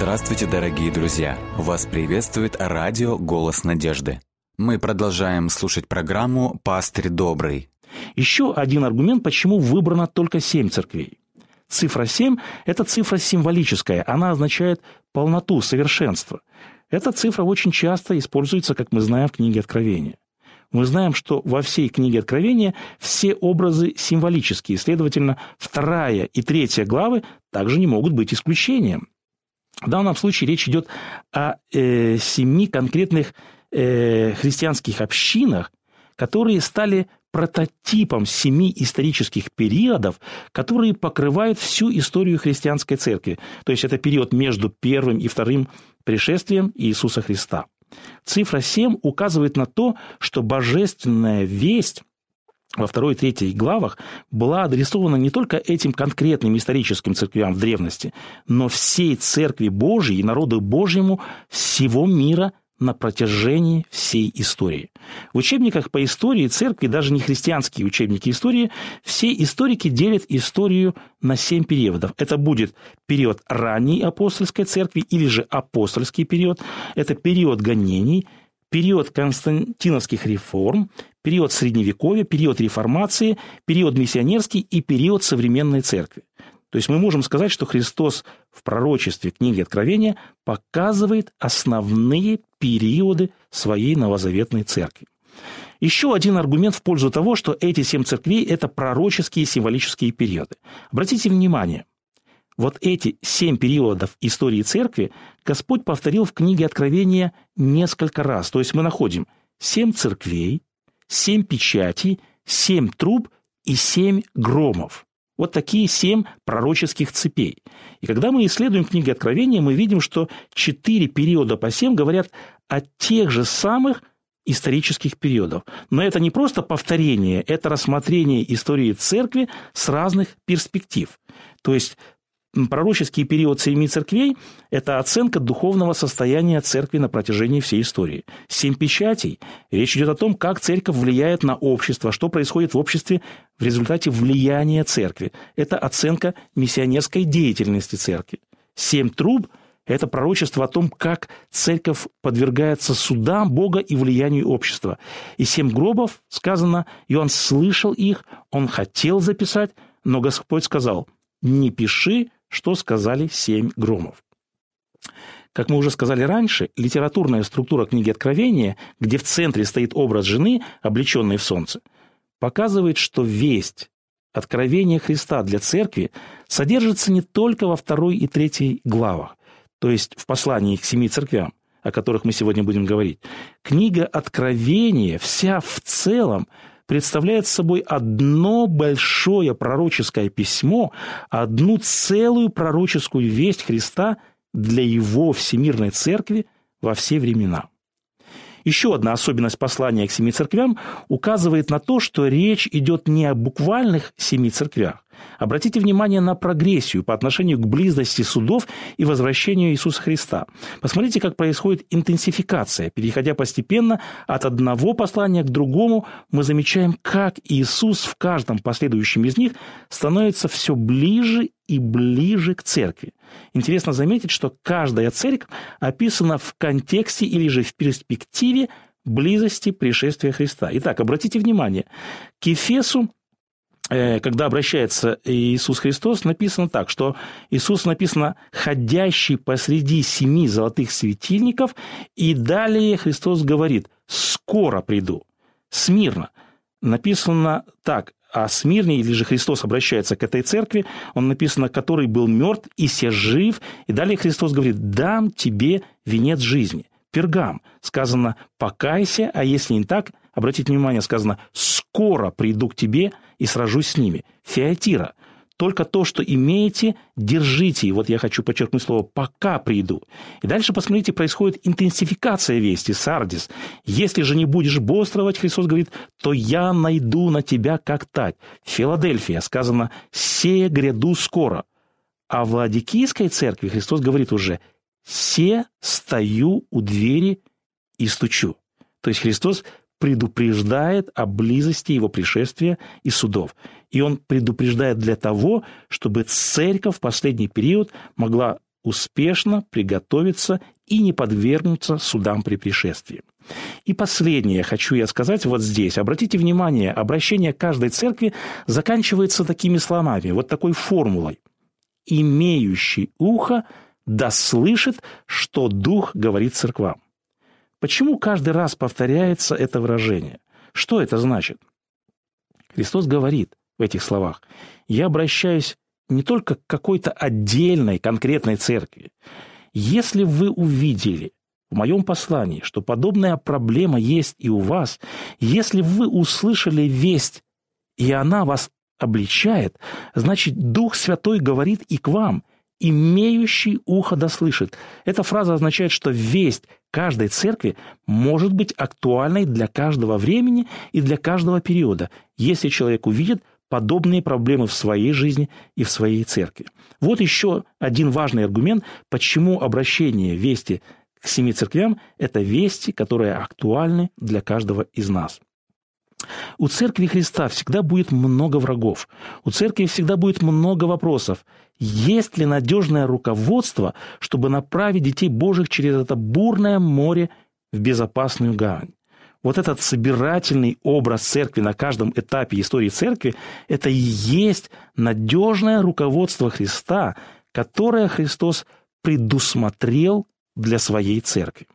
Здравствуйте, дорогие друзья! Вас приветствует радио «Голос надежды». Мы продолжаем слушать программу «Пастырь добрый». Еще один аргумент, почему выбрано только семь церквей. Цифра 7 – это цифра символическая, она означает полноту, совершенство. Эта цифра очень часто используется, как мы знаем, в книге Откровения. Мы знаем, что во всей книге Откровения все образы символические, следовательно, вторая и третья главы также не могут быть исключением. В данном случае речь идет о э, семи конкретных э, христианских общинах, которые стали прототипом семи исторических периодов, которые покрывают всю историю христианской церкви. То есть это период между первым и вторым пришествием Иисуса Христа. Цифра 7 указывает на то, что божественная весть во второй и третьей главах была адресована не только этим конкретным историческим церквям в древности, но всей церкви Божьей и народу Божьему всего мира на протяжении всей истории. В учебниках по истории церкви, даже не христианские учебники истории, все историки делят историю на семь периодов. Это будет период ранней апостольской церкви или же апостольский период. Это период гонений, период константиновских реформ, период Средневековья, период реформации, период миссионерский и период современной церкви. То есть мы можем сказать, что Христос в пророчестве книги Откровения показывает основные периоды своей новозаветной церкви. Еще один аргумент в пользу того, что эти семь церквей – это пророческие символические периоды. Обратите внимание, вот эти семь периодов истории церкви Господь повторил в книге Откровения несколько раз. То есть мы находим семь церквей, семь печатей, семь труб и семь громов. Вот такие семь пророческих цепей. И когда мы исследуем книги Откровения, мы видим, что четыре периода по семь говорят о тех же самых исторических периодов. Но это не просто повторение, это рассмотрение истории церкви с разных перспектив. То есть пророческий период семи церквей – это оценка духовного состояния церкви на протяжении всей истории. Семь печатей – речь идет о том, как церковь влияет на общество, что происходит в обществе в результате влияния церкви. Это оценка миссионерской деятельности церкви. Семь труб – это пророчество о том, как церковь подвергается судам Бога и влиянию общества. И семь гробов, сказано, и он слышал их, он хотел записать, но Господь сказал, не пиши, что сказали семь громов. Как мы уже сказали раньше, литературная структура книги Откровения, где в центре стоит образ жены, облеченной в солнце, показывает, что весть откровения Христа для церкви содержится не только во второй и третьей главах, то есть в послании к семи церквям, о которых мы сегодня будем говорить. Книга Откровения вся в целом представляет собой одно большое пророческое письмо, одну целую пророческую весть Христа для его всемирной церкви во все времена. Еще одна особенность послания к семи церквям указывает на то, что речь идет не о буквальных семи церквях, Обратите внимание на прогрессию по отношению к близости судов и возвращению Иисуса Христа. Посмотрите, как происходит интенсификация. Переходя постепенно от одного послания к другому, мы замечаем, как Иисус в каждом последующем из них становится все ближе и ближе к церкви. Интересно заметить, что каждая церковь описана в контексте или же в перспективе близости пришествия Христа. Итак, обратите внимание, к Ефесу когда обращается Иисус Христос, написано так, что Иисус написано «ходящий посреди семи золотых светильников», и далее Христос говорит «скоро приду». Смирно. Написано так, а Смирне, или же Христос обращается к этой церкви, он написано, который был мертв и се жив, и далее Христос говорит, дам тебе венец жизни. Пергам. Сказано, покайся, а если не так, обратите внимание, сказано, скоро приду к тебе и сражусь с ними. Феатира. Только то, что имеете, держите. И вот я хочу подчеркнуть слово «пока приду». И дальше, посмотрите, происходит интенсификация вести, сардис. «Если же не будешь бодрствовать, Христос говорит, то я найду на тебя как тать». Филадельфия сказано «се гряду скоро». А в Ладикийской церкви Христос говорит уже «се стою у двери и стучу». То есть Христос предупреждает о близости его пришествия и судов. И он предупреждает для того, чтобы церковь в последний период могла успешно приготовиться и не подвергнуться судам при пришествии. И последнее хочу я сказать вот здесь. Обратите внимание, обращение каждой церкви заканчивается такими словами, вот такой формулой. «Имеющий ухо да слышит, что Дух говорит церквам». Почему каждый раз повторяется это выражение? Что это значит? Христос говорит в этих словах, «Я обращаюсь не только к какой-то отдельной конкретной церкви. Если вы увидели в моем послании, что подобная проблема есть и у вас, если вы услышали весть, и она вас обличает, значит, Дух Святой говорит и к вам, имеющий ухо да слышит. Эта фраза означает, что весть каждой церкви может быть актуальной для каждого времени и для каждого периода, если человек увидит подобные проблемы в своей жизни и в своей церкви. Вот еще один важный аргумент, почему обращение вести к семи церквям – это вести, которые актуальны для каждого из нас. У Церкви Христа всегда будет много врагов. У Церкви всегда будет много вопросов. Есть ли надежное руководство, чтобы направить детей Божьих через это бурное море в безопасную гавань? вот этот собирательный образ церкви на каждом этапе истории церкви, это и есть надежное руководство Христа, которое Христос предусмотрел для своей церкви.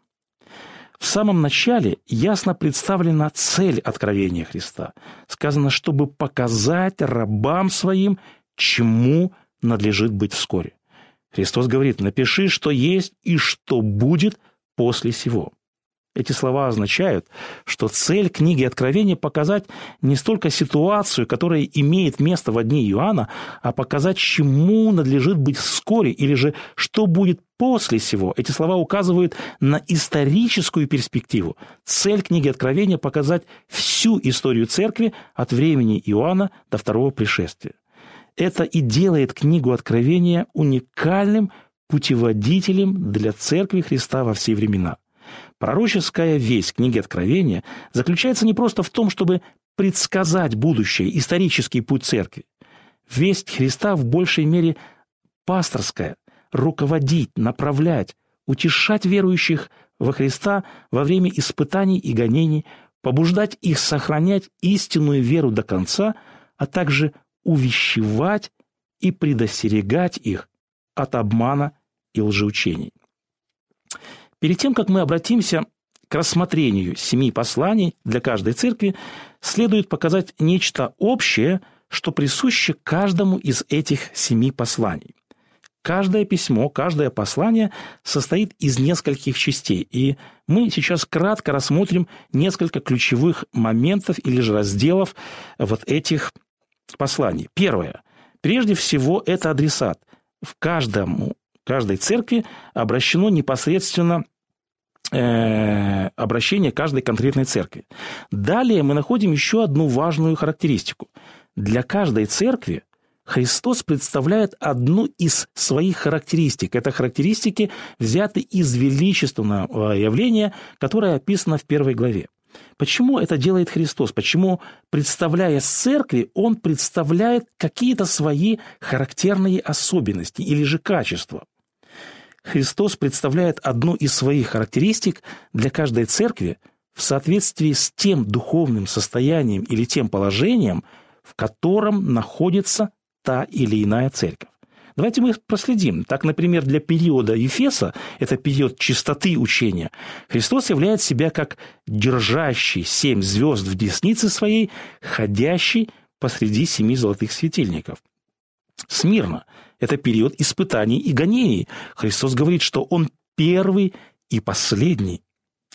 В самом начале ясно представлена цель откровения Христа. Сказано, чтобы показать рабам своим, чему надлежит быть вскоре. Христос говорит, напиши, что есть и что будет после сего. Эти слова означают, что цель книги Откровения показать не столько ситуацию, которая имеет место в дни Иоанна, а показать, чему надлежит быть вскоре, или же что будет после всего. Эти слова указывают на историческую перспективу. Цель книги Откровения – показать всю историю церкви от времени Иоанна до второго пришествия. Это и делает книгу Откровения уникальным путеводителем для церкви Христа во все времена – Пророческая весть книги Откровения заключается не просто в том, чтобы предсказать будущее, исторический путь церкви. Весть Христа в большей мере пасторская, руководить, направлять, утешать верующих во Христа во время испытаний и гонений, побуждать их сохранять истинную веру до конца, а также увещевать и предостерегать их от обмана и лжеучений. Перед тем, как мы обратимся к рассмотрению семи посланий для каждой церкви, следует показать нечто общее, что присуще каждому из этих семи посланий. Каждое письмо, каждое послание состоит из нескольких частей, и мы сейчас кратко рассмотрим несколько ключевых моментов или же разделов вот этих посланий. Первое. Прежде всего, это адресат. В каждому, каждой церкви обращено непосредственно Э, обращение каждой конкретной церкви. Далее мы находим еще одну важную характеристику. Для каждой церкви Христос представляет одну из своих характеристик. Это характеристики взяты из величественного явления, которое описано в первой главе. Почему это делает Христос? Почему, представляя церкви, Он представляет какие-то свои характерные особенности или же качества? Христос представляет одну из своих характеристик для каждой церкви в соответствии с тем духовным состоянием или тем положением, в котором находится та или иная церковь. Давайте мы проследим. Так, например, для периода Ефеса, это период чистоты учения, Христос являет себя как держащий семь звезд в деснице своей, ходящий посреди семи золотых светильников. Смирно это период испытаний и гонений. Христос говорит, что Он первый и последний,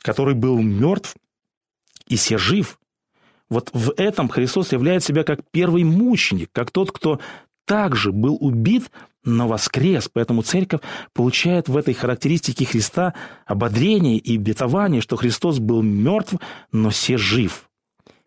который был мертв и все жив. Вот в этом Христос являет себя как первый мученик, как тот, кто также был убит, но воскрес. Поэтому церковь получает в этой характеристике Христа ободрение и обетование, что Христос был мертв, но все жив.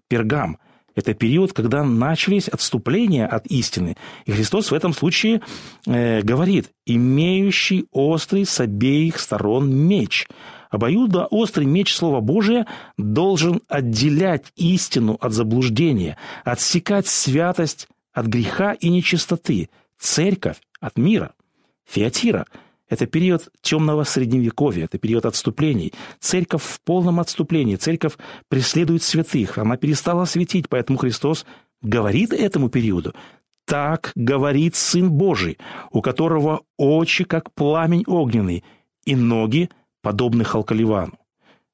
Пергам – это период, когда начались отступления от истины. И Христос в этом случае э, говорит, имеющий острый с обеих сторон меч. Обоюдо острый меч Слова Божия должен отделять истину от заблуждения, отсекать святость от греха и нечистоты, церковь от мира. Феатира Это период темного средневековья, это период отступлений. Церковь в полном отступлении. Церковь преследует святых. Она перестала светить, поэтому Христос говорит этому периоду. Так говорит Сын Божий, у которого очи, как пламень огненный, и ноги, подобны халкаливану.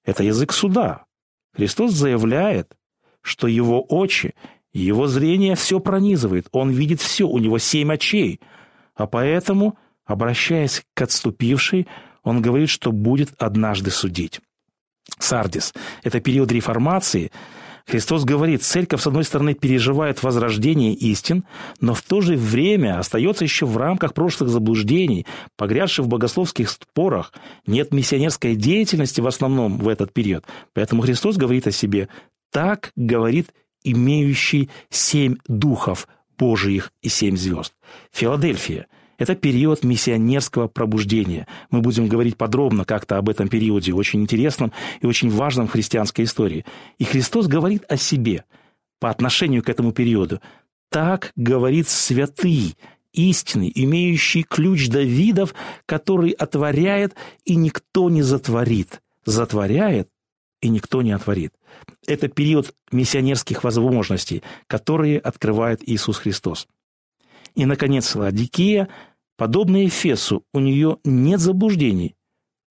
Это язык суда. Христос заявляет, что его очи, его зрение все пронизывает. Он видит все, у него семь очей. А поэтому – Обращаясь к отступившей, он говорит, что будет однажды судить. Сардис – это период реформации. Христос говорит, церковь, с одной стороны, переживает возрождение истин, но в то же время остается еще в рамках прошлых заблуждений, погрязших в богословских спорах. Нет миссионерской деятельности в основном в этот период. Поэтому Христос говорит о себе «так говорит имеющий семь духов Божиих и семь звезд». Филадельфия – это период миссионерского пробуждения. Мы будем говорить подробно как-то об этом периоде, очень интересном и очень важном в христианской истории. И Христос говорит о себе по отношению к этому периоду. Так говорит святый, истинный, имеющий ключ Давидов, который отворяет, и никто не затворит. Затворяет, и никто не отворит. Это период миссионерских возможностей, которые открывает Иисус Христос. И, наконец, Ладикия Подобно Эфесу, у нее нет заблуждений,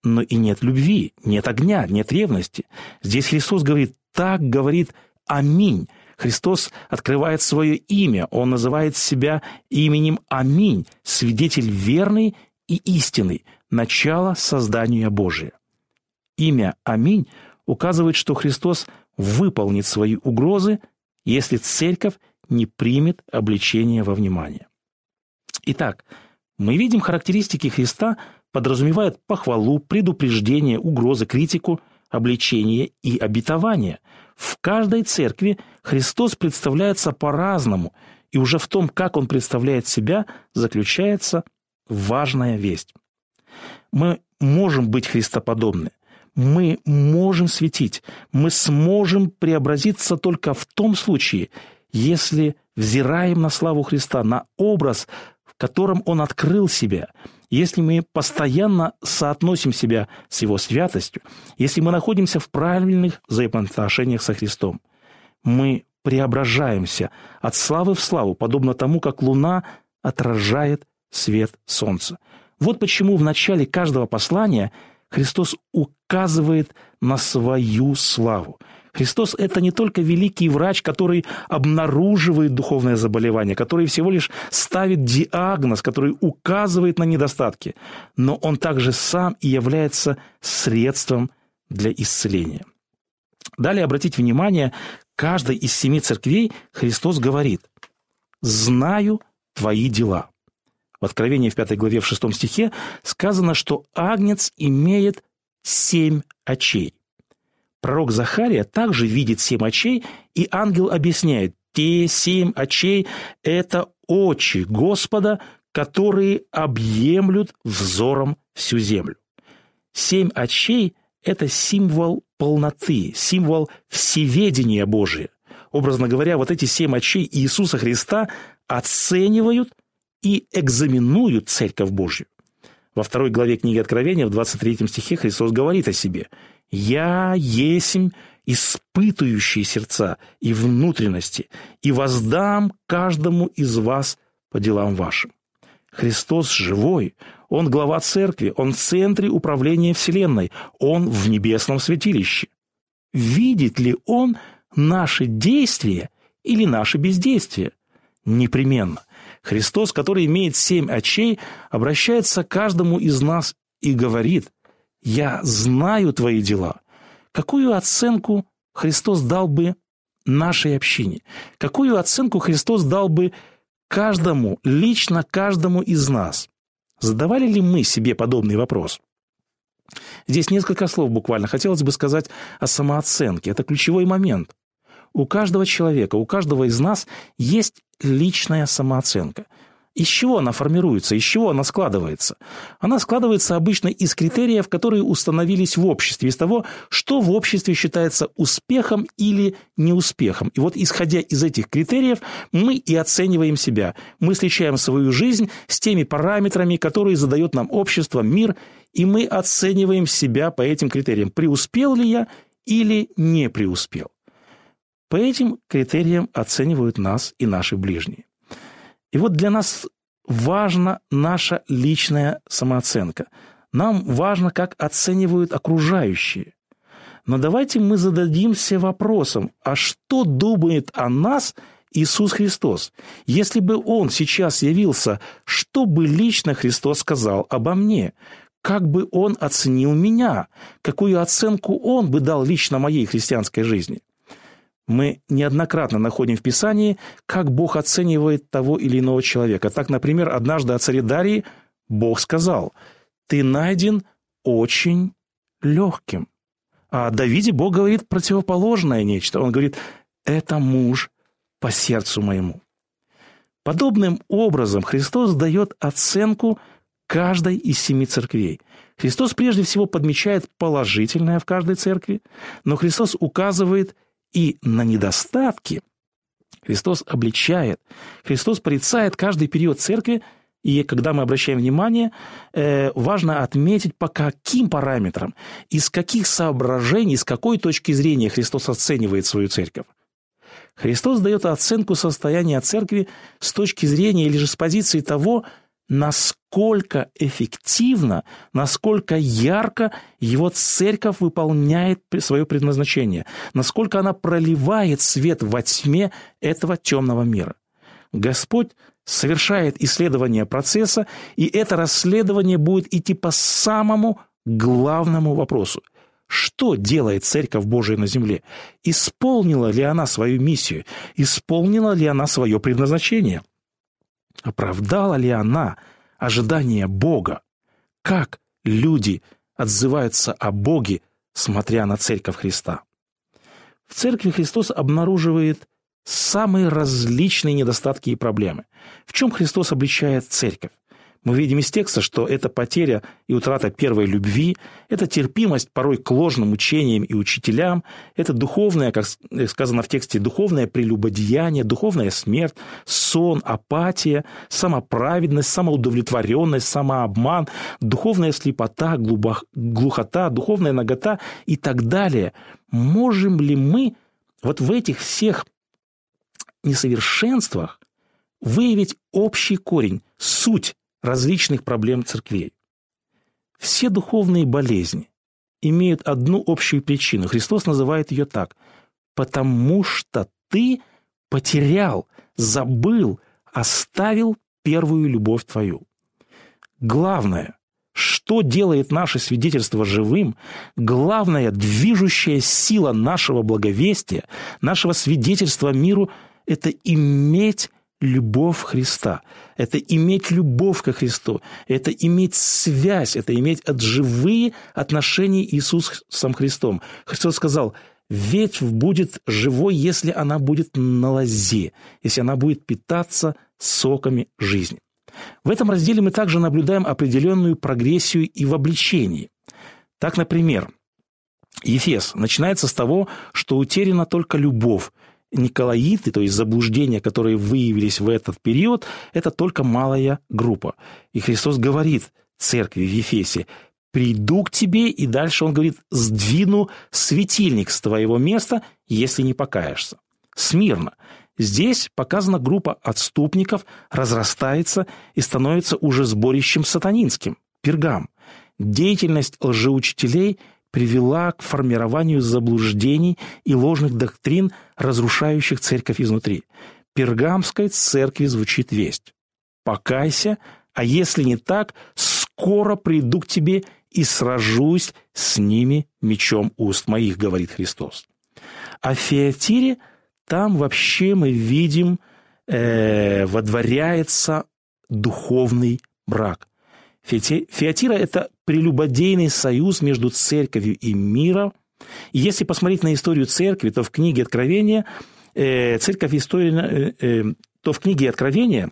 но и нет любви, нет огня, нет ревности. Здесь Христос говорит, так говорит Аминь. Христос открывает свое имя, Он называет себя именем Аминь, свидетель верный и истинный, начало создания Божия. Имя Аминь указывает, что Христос выполнит свои угрозы, если церковь не примет обличение во внимание. Итак, мы видим, характеристики Христа подразумевают похвалу, предупреждение, угрозы, критику, обличение и обетование. В каждой церкви Христос представляется по-разному, и уже в том, как Он представляет себя, заключается важная весть. Мы можем быть христоподобны, мы можем светить, мы сможем преобразиться только в том случае, если взираем на славу Христа, на образ, котором Он открыл себя, если мы постоянно соотносим себя с Его святостью, если мы находимся в правильных взаимоотношениях со Христом, мы преображаемся от славы в славу, подобно тому, как луна отражает свет солнца. Вот почему в начале каждого послания Христос указывает на свою славу. Христос – это не только великий врач, который обнаруживает духовное заболевание, который всего лишь ставит диагноз, который указывает на недостатки, но Он также сам и является средством для исцеления. Далее обратите внимание, каждой из семи церквей Христос говорит «Знаю твои дела». В Откровении в 5 главе в 6 стихе сказано, что Агнец имеет семь очей. Пророк Захария также видит семь очей, и ангел объясняет, те семь очей – это очи Господа, которые объемлют взором всю землю. Семь очей – это символ полноты, символ всеведения Божия. Образно говоря, вот эти семь очей Иисуса Христа оценивают и экзаменуют Церковь Божью. Во второй главе книги Откровения, в 23 стихе Христос говорит о себе – «Я есмь испытывающий сердца и внутренности, и воздам каждому из вас по делам вашим». Христос живой, Он глава церкви, Он в центре управления Вселенной, Он в небесном святилище. Видит ли Он наши действия или наше бездействие? Непременно. Христос, который имеет семь очей, обращается к каждому из нас и говорит, я знаю твои дела. Какую оценку Христос дал бы нашей общине? Какую оценку Христос дал бы каждому, лично каждому из нас? Задавали ли мы себе подобный вопрос? Здесь несколько слов буквально. Хотелось бы сказать о самооценке. Это ключевой момент. У каждого человека, у каждого из нас есть личная самооценка. из чего она формируется, из чего она складывается? Она складывается обычно из критериев, которые установились в обществе, из того, что в обществе считается успехом или неуспехом. И вот исходя из этих критериев, мы и оцениваем себя. Мы сличаем свою жизнь с теми параметрами, которые задает нам общество, мир, и мы оцениваем себя по этим критериям. Преуспел ли я или не преуспел? По этим критериям оценивают нас и наши ближние. И вот для нас важна наша личная самооценка. Нам важно, как оценивают окружающие. Но давайте мы зададимся вопросом, а что думает о нас Иисус Христос? Если бы Он сейчас явился, что бы лично Христос сказал обо мне? Как бы Он оценил меня? Какую оценку Он бы дал лично моей христианской жизни? Мы неоднократно находим в Писании, как Бог оценивает того или иного человека. Так, например, однажды о царе Дарии Бог сказал, «Ты найден очень легким». А о Давиде Бог говорит противоположное нечто. Он говорит, «Это муж по сердцу моему». Подобным образом Христос дает оценку каждой из семи церквей. Христос прежде всего подмечает положительное в каждой церкви, но Христос указывает – и на недостатки Христос обличает, Христос порицает каждый период церкви, и когда мы обращаем внимание, э, важно отметить, по каким параметрам, из каких соображений, с какой точки зрения Христос оценивает свою церковь. Христос дает оценку состояния церкви с точки зрения или же с позиции того, насколько эффективно, насколько ярко его церковь выполняет свое предназначение, насколько она проливает свет во тьме этого темного мира. Господь совершает исследование процесса, и это расследование будет идти по самому главному вопросу. Что делает Церковь Божия на земле? Исполнила ли она свою миссию? Исполнила ли она свое предназначение? Оправдала ли она ожидания Бога? Как люди отзываются о Боге, смотря на Церковь Христа? В Церкви Христос обнаруживает самые различные недостатки и проблемы. В чем Христос обличает Церковь? Мы видим из текста, что это потеря и утрата первой любви, это терпимость порой к ложным учениям и учителям, это духовное, как сказано в тексте, духовное прелюбодеяние, духовная смерть, сон, апатия, самоправедность, самоудовлетворенность, самообман, духовная слепота, глухота, духовная нагота и так далее. Можем ли мы вот в этих всех несовершенствах выявить общий корень, суть различных проблем церквей. Все духовные болезни имеют одну общую причину. Христос называет ее так. «Потому что ты потерял, забыл, оставил первую любовь твою». Главное, что делает наше свидетельство живым, главная движущая сила нашего благовестия, нашего свидетельства миру – это иметь любовь Христа. Это иметь любовь ко Христу. Это иметь связь. Это иметь от живые отношения Иисусом Христом. Христос сказал, ветвь будет живой, если она будет на лозе, если она будет питаться соками жизни. В этом разделе мы также наблюдаем определенную прогрессию и в обличении. Так, например, Ефес начинается с того, что утеряна только любовь, Николаиты, то есть заблуждения, которые выявились в этот период, это только малая группа. И Христос говорит церкви в Ефесе, «Приду к тебе», и дальше он говорит, «Сдвину светильник с твоего места, если не покаешься». Смирно. Здесь показана группа отступников, разрастается и становится уже сборищем сатанинским, пергам. Деятельность лжеучителей – привела к формированию заблуждений и ложных доктрин, разрушающих церковь изнутри. Пергамской церкви звучит весть. «Покайся, а если не так, скоро приду к тебе и сражусь с ними мечом уст моих», говорит Христос. А в там вообще мы видим, э, водворяется духовный брак. Феатира – это прелюбодейный союз между церковью и миром. И если посмотреть на историю церкви, то в книге Откровения, э, церковь история, э, э, то в книге Откровения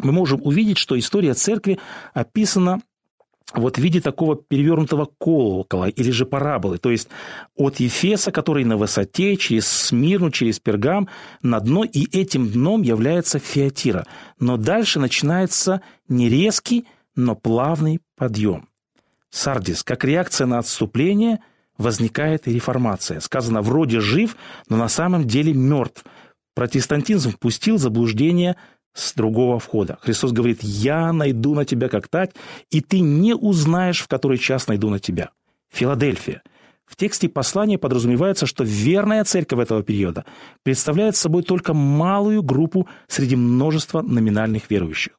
мы можем увидеть, что история церкви описана вот в виде такого перевернутого колокола или же параболы, то есть от Ефеса, который на высоте, через Смирну, через Пергам, на дно, и этим дном является Феатира. Но дальше начинается не резкий, но плавный подъем. Сардис, как реакция на отступление, возникает реформация. Сказано, вроде жив, но на самом деле мертв. Протестантизм впустил заблуждение с другого входа. Христос говорит, я найду на тебя как тать, и ты не узнаешь, в который час найду на тебя. Филадельфия. В тексте послания подразумевается, что верная церковь этого периода представляет собой только малую группу среди множества номинальных верующих.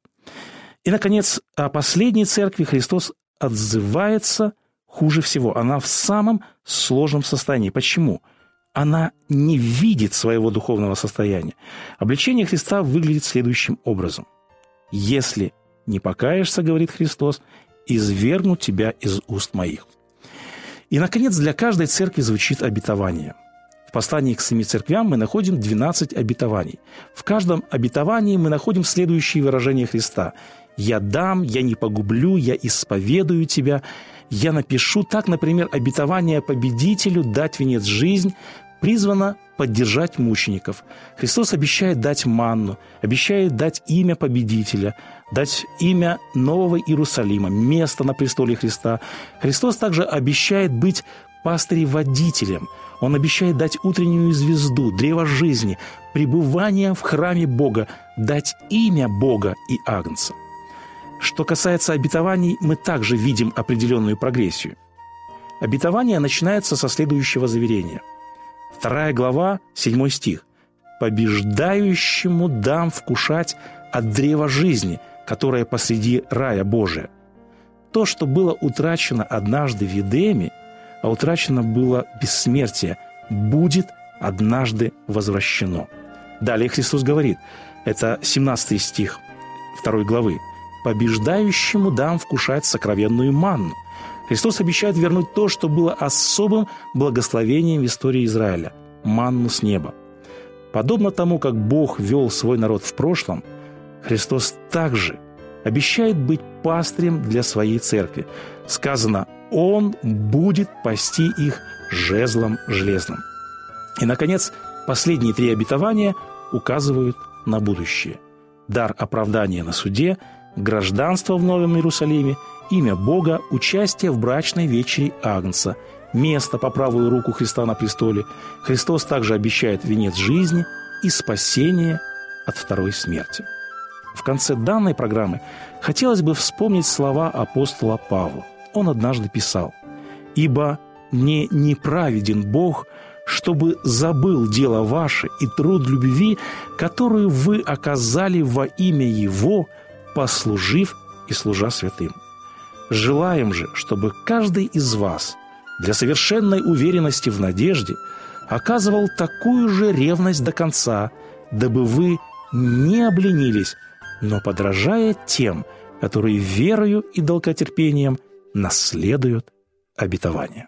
И, наконец, о последней церкви Христос отзывается хуже всего. Она в самом сложном состоянии. Почему? она не видит своего духовного состояния. Обличение Христа выглядит следующим образом. «Если не покаешься, — говорит Христос, — извергну тебя из уст моих». И, наконец, для каждой церкви звучит обетование. В послании к семи церквям мы находим 12 обетований. В каждом обетовании мы находим следующие выражения Христа. «Я дам, я не погублю, я исповедую тебя, я напишу так, например, обетование победителю дать венец жизнь, призвано поддержать мучеников. Христос обещает дать манну, обещает дать имя победителя, дать имя нового Иерусалима, место на престоле Христа. Христос также обещает быть пастырем-водителем. Он обещает дать утреннюю звезду, древо жизни, пребывание в храме Бога, дать имя Бога и Агнца. Что касается обетований, мы также видим определенную прогрессию. Обетование начинается со следующего заверения – Вторая глава, седьмой стих. «Побеждающему дам вкушать от древа жизни, которое посреди рая Божия». То, что было утрачено однажды в Едеме, а утрачено было бессмертие, будет однажды возвращено. Далее Христос говорит, это 17 стих 2 главы, «Побеждающему дам вкушать сокровенную манну, Христос обещает вернуть то, что было особым благословением в истории Израиля – манну с неба. Подобно тому, как Бог вел свой народ в прошлом, Христос также обещает быть пастырем для своей церкви. Сказано, Он будет пасти их жезлом железным. И, наконец, последние три обетования указывают на будущее. Дар оправдания на суде, гражданство в Новом Иерусалиме – имя Бога, участие в брачной вечере Агнца, место по правую руку Христа на престоле. Христос также обещает венец жизни и спасение от второй смерти. В конце данной программы хотелось бы вспомнить слова апостола Павла. Он однажды писал «Ибо не неправеден Бог, чтобы забыл дело ваше и труд любви, которую вы оказали во имя Его, послужив и служа святым». Желаем же, чтобы каждый из вас для совершенной уверенности в надежде оказывал такую же ревность до конца, дабы вы не обленились, но подражая тем, которые верою и долготерпением наследуют обетование.